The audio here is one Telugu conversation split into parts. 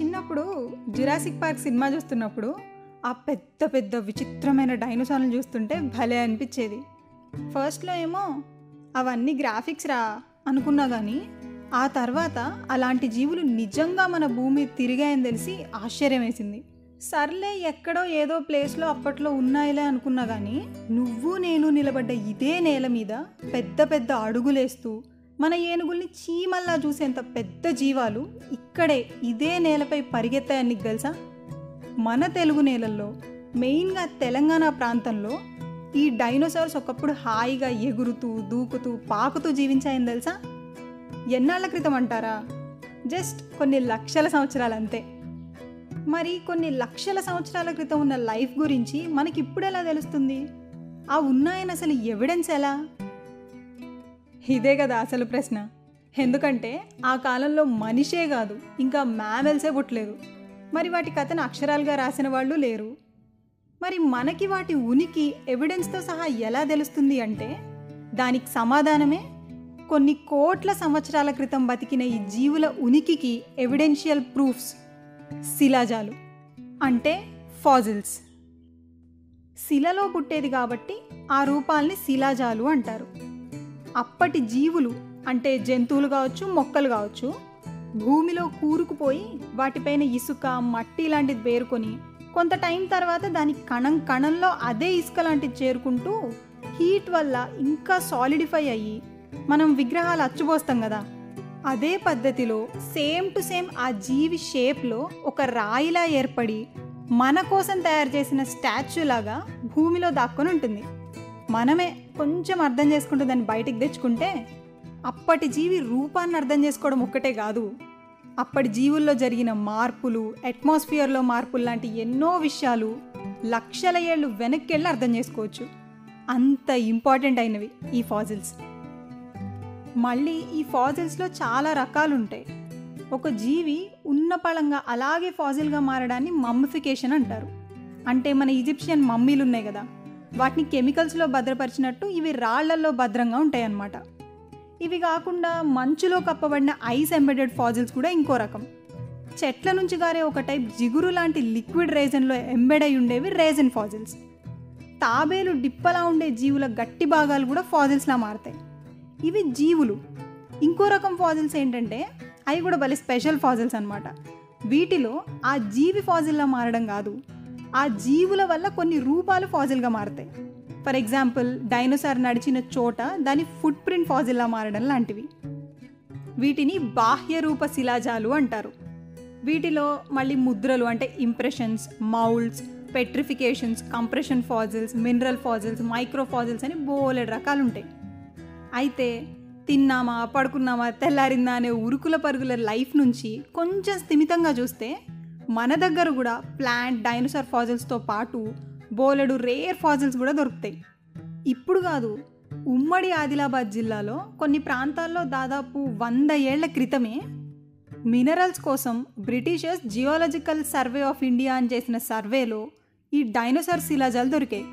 చిన్నప్పుడు జురాసిక్ పార్క్ సినిమా చూస్తున్నప్పుడు ఆ పెద్ద పెద్ద విచిత్రమైన డైనోసార్లు చూస్తుంటే భలే అనిపించేది. ఫస్ట్లో ఏమో అవన్నీ గ్రాఫిక్స్ రా అనుకున్నా కానీ ఆ తర్వాత అలాంటి జీవులు నిజంగా మన భూమి తిరిగాయని తెలిసి ఆశ్చర్యం వేసింది. సర్లే ఎక్కడో ఏదో ప్లేస్లో అప్పట్లో ఉన్నాయిలే అనుకున్నా కానీ నువ్వు నేను నిలబడ్డ ఇదే నేల మీద పెద్ద పెద్ద అడుగులేస్తూ మన ఏనుగుల్ని చీమల్లా చూసేంత పెద్ద జీవాలు ఇక్కడే ఇదే నేలపై పరిగెత్తాయని నీకు తెలుసా? మన తెలుగు నేలల్లో మెయిన్గా తెలంగాణ ప్రాంతంలో ఈ డైనోసార్స్ ఒకప్పుడు హాయిగా ఎగురుతూ దూకుతూ పాకుతూ జీవించాయని తెలుసా? ఎన్నాళ్ళ క్రితం అంటారా? జస్ట్ కొన్ని లక్షల సంవత్సరాలు అంతే మరి కొన్ని లక్షల సంవత్సరాల క్రితం ఉన్న లైఫ్ గురించి మనకిప్పుడు ఎలా తెలుస్తుంది? ఆ ఉన్నాయని అసలు ఎవిడెన్స్ ఎలా? ఇదే కదా అసలు ప్రశ్న. ఎందుకంటే ఆ కాలంలో మనిషే కాదు ఇంకా మ్యామెల్సే పుట్టలేదు. మరి వాటి కథను అక్షరాలుగా రాసిన వాళ్ళు లేరు. మరి మనకి వాటి ఉనికి ఎవిడెన్స్తో సహా ఎలా తెలుస్తుంది అంటే దానికి సమాధానమే కొన్ని కోట్ల సంవత్సరాల క్రితం బతికిన ఈ జీవుల ఉనికికి ఎవిడెన్షియల్ ప్రూఫ్స్ శిలాజాలు అంటే ఫాజిల్స్. శిలలో పుట్టేది కాబట్టి ఆ రూపాల్ని శిలాజాలు అంటారు. అప్పటి జీవులు అంటే జంతువులు కావచ్చు మొక్కలు కావచ్చు భూమిలో కూరుకుపోయి వాటిపైన ఇసుక మట్టి లాంటిది పేరుకొని కొంత టైం తర్వాత దాని కణం కణంలో అదే ఇసుక లాంటిది చేరుకుంటూ హీట్ వల్ల ఇంకా సాలిడిఫై అయ్యి మనం విగ్రహాలు అచ్చుపోస్తాం కదా. అదే పద్ధతిలో సేమ్ టు సేమ్ ఆ జీవి షేప్లో ఒక రాయిలా ఏర్పడి మన కోసం తయారు చేసిన స్టాచ్యూ లాగా భూమిలో దాక్కొని ఉంటుంది. మనమే కొంచెం అర్థం చేసుకుంటూ దాన్ని బయటికి తెచ్చుకుంటే అప్పటి జీవి రూపాన్ని అర్థం చేసుకోవడం ఒక్కటే కాదు. అప్పటి జీవుల్లో జరిగిన మార్పులు అట్మాస్ఫియర్లో మార్పులు లాంటి ఎన్నో విషయాలు లక్షల ఏళ్ళు వెనక్కి వెళ్ళి అర్థం చేసుకోవచ్చు. అంత ఇంపార్టెంట్ అయినవి ఈ ఫాజిల్స్. మళ్ళీ ఈ ఫాజిల్స్లో చాలా రకాలు ఉంటాయి ఒక జీవి ఉన్నపళంగా అలాగే ఫాజిల్గా మారడాన్ని మమ్మిఫికేషన్ అంటారు. అంటే మన ఈజిప్షియన్ మమ్మీలు ఉన్నాయి కదా. వాటిని కెమికల్స్లో భద్రపరిచినట్టు ఇవి రాళ్ళల్లో భద్రంగా ఉంటాయి అన్నమాట ఇవి కాకుండా మంచులో కప్పబడిన ఐస్ ఎంబెడెడ్ ఫాజిల్స్ కూడా ఇంకో రకం. చెట్ల నుంచి గారే ఒక టైప్ జిగురు లాంటి లిక్విడ్ రేజన్లో ఎంబెడ్ అయి ఉండేవి రేజన్ ఫాజిల్స్. తాబేలు డిప్పలా ఉండే జీవుల గట్టి భాగాలు కూడా ఫాజిల్స్లా మారతాయి. ఇవి జీవులు. ఇంకో రకం ఫాజిల్స్ ఏంటంటే అవి కూడా భలే స్పెషల్ ఫాజిల్స్ అనమాట వీటిలో ఆ జీవి ఫాజిల్లా మారడం కాదు. ఆ జీవుల వల్ల కొన్ని రూపాలు ఫాజిల్గా మారుతాయి. ఫర్ ఎగ్జాంపుల్ డైనోసార్ నడిచిన చోట దాని ఫుట్ ప్రింట్ ఫాజిల్లా మారడం లాంటివి. వీటిని బాహ్య రూప శిలాజాలు అంటారు. వీటిలో మళ్ళీ ముద్రలు అంటే impressions moulds petrifications compression fossils mineral fossils micro fossils అని బోలెడు రకాలు ఉంటాయి అయితే తిన్నామా పడుకున్నామా తెల్లారిందా అనే ఉరుకుల పరుగుల లైఫ్ నుంచి కొంచెం స్థిమితంగా చూస్తే మన దగ్గర కూడా ప్లాంట్ డైనోసార్ ఫాజిల్స్తో పాటు బోలెడు రేర్ ఫాజిల్స్ కూడా దొరుకుతాయి. ఇప్పుడు కాదు ఉమ్మడి ఆదిలాబాద్ జిల్లాలో కొన్ని ప్రాంతాల్లో దాదాపు వంద ఏళ్ళ క్రితమే మినరల్స్ కోసం Britishers geological survey of India అని చేసిన సర్వేలో ఈ డైనోసార్ శిలాజాలు దొరికాయి.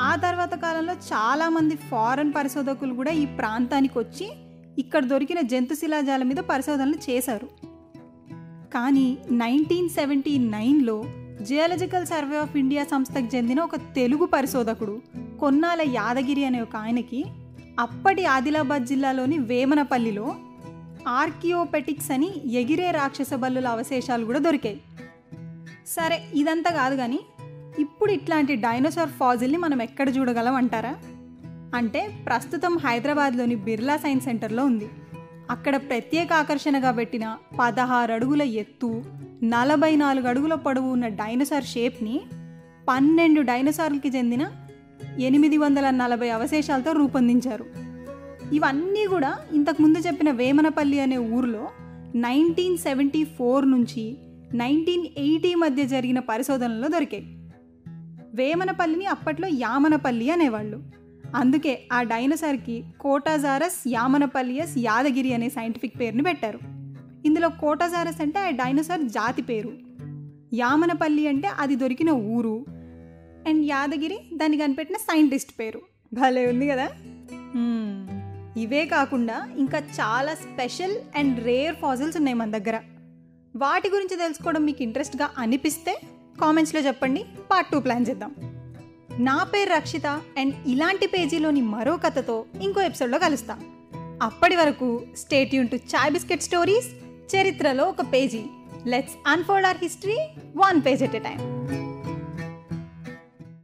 ఆ తర్వాత కాలంలో చాలామంది ఫారెన్ పరిశోధకులు కూడా ఈ ప్రాంతానికి వచ్చి ఇక్కడ దొరికిన జంతు శిలాజాల మీద పరిశోధనలు చేశారు. కానీ నైన్టీన్ సెవెంటీ నైన్లో జియాలజికల్ సర్వే ఆఫ్ ఇండియా సంస్థకు చెందిన ఒక తెలుగు పరిశోధకుడు కొన్నాల యాదగిరి అనే ఒక ఆయనకి అప్పటి ఆదిలాబాద్ జిల్లాలోని వేమనపల్లిలో ఆర్కియోపెటిక్స్ అని ఎగిరే రాక్షస బల్లుల అవశేషాలు కూడా దొరికాయి. సరే ఇదంతా కాదు కానీ ఇప్పుడు ఇట్లాంటి డైనోసార్ ఫాజిల్ని మనం ఎక్కడ చూడగలం అంటారా? అంటే ప్రస్తుతం హైదరాబాద్లోని బిర్లా సైన్స్ సెంటర్లో ఉంది. అక్కడ ప్రత్యేక ఆకర్షణగా పెట్టిన పదహారు అడుగుల ఎత్తు నలభై నాలుగు అడుగుల పొడవు ఉన్న డైనోసార్ షేప్ని పన్నెండు డైనోసార్లకి చెందిన ఎనిమిది వందల నలభై అవశేషాలతో రూపొందించారు. ఇవన్నీ కూడా ఇంతకుముందు చెప్పిన వేమనపల్లి అనే ఊరిలో నైన్టీన్ సెవెంటీ ఫోర్ నుంచి నైన్టీన్ ఎయిటీ మధ్య జరిగిన పరిశోధనలో దొరికాయి. వేమనపల్లిని అప్పట్లో యామనపల్లి అనేవాళ్ళు. అందుకే ఆ డైనోసార్కి కోటాజారస్ యామనపల్లియస్ యాదగిరి అనే సైంటిఫిక్ పేరుని పెట్టారు. ఇందులో కోటాజారస్ అంటే ఆ డైనోసార్ జాతి పేరు. యామనపల్లి అంటే అది దొరికిన ఊరు. అండ్ యాదగిరి దాన్ని కనిపెట్టిన సైంటిస్ట్ పేరు. భలే ఉంది కదా? ఇవే కాకుండా ఇంకా చాలా స్పెషల్ అండ్ రేర్ ఫాజిల్స్ ఉన్నాయి మన దగ్గర. వాటి గురించి తెలుసుకోవడం మీకు ఇంట్రెస్ట్గా అనిపిస్తే కామెంట్స్లో చెప్పండి. పార్ట్ టూ ప్లాన్ చేద్దాం. నా పేరు రక్షిత అండ్ ఇలాంటి పేజీలోని మరో కథతో ఇంకో ఎపిసోడ్లో కలుస్తా. అప్పటి వరకు state Yoon to chai biscuit stories చరిత్రలో ఒక page. Let's unfold our history one page at a time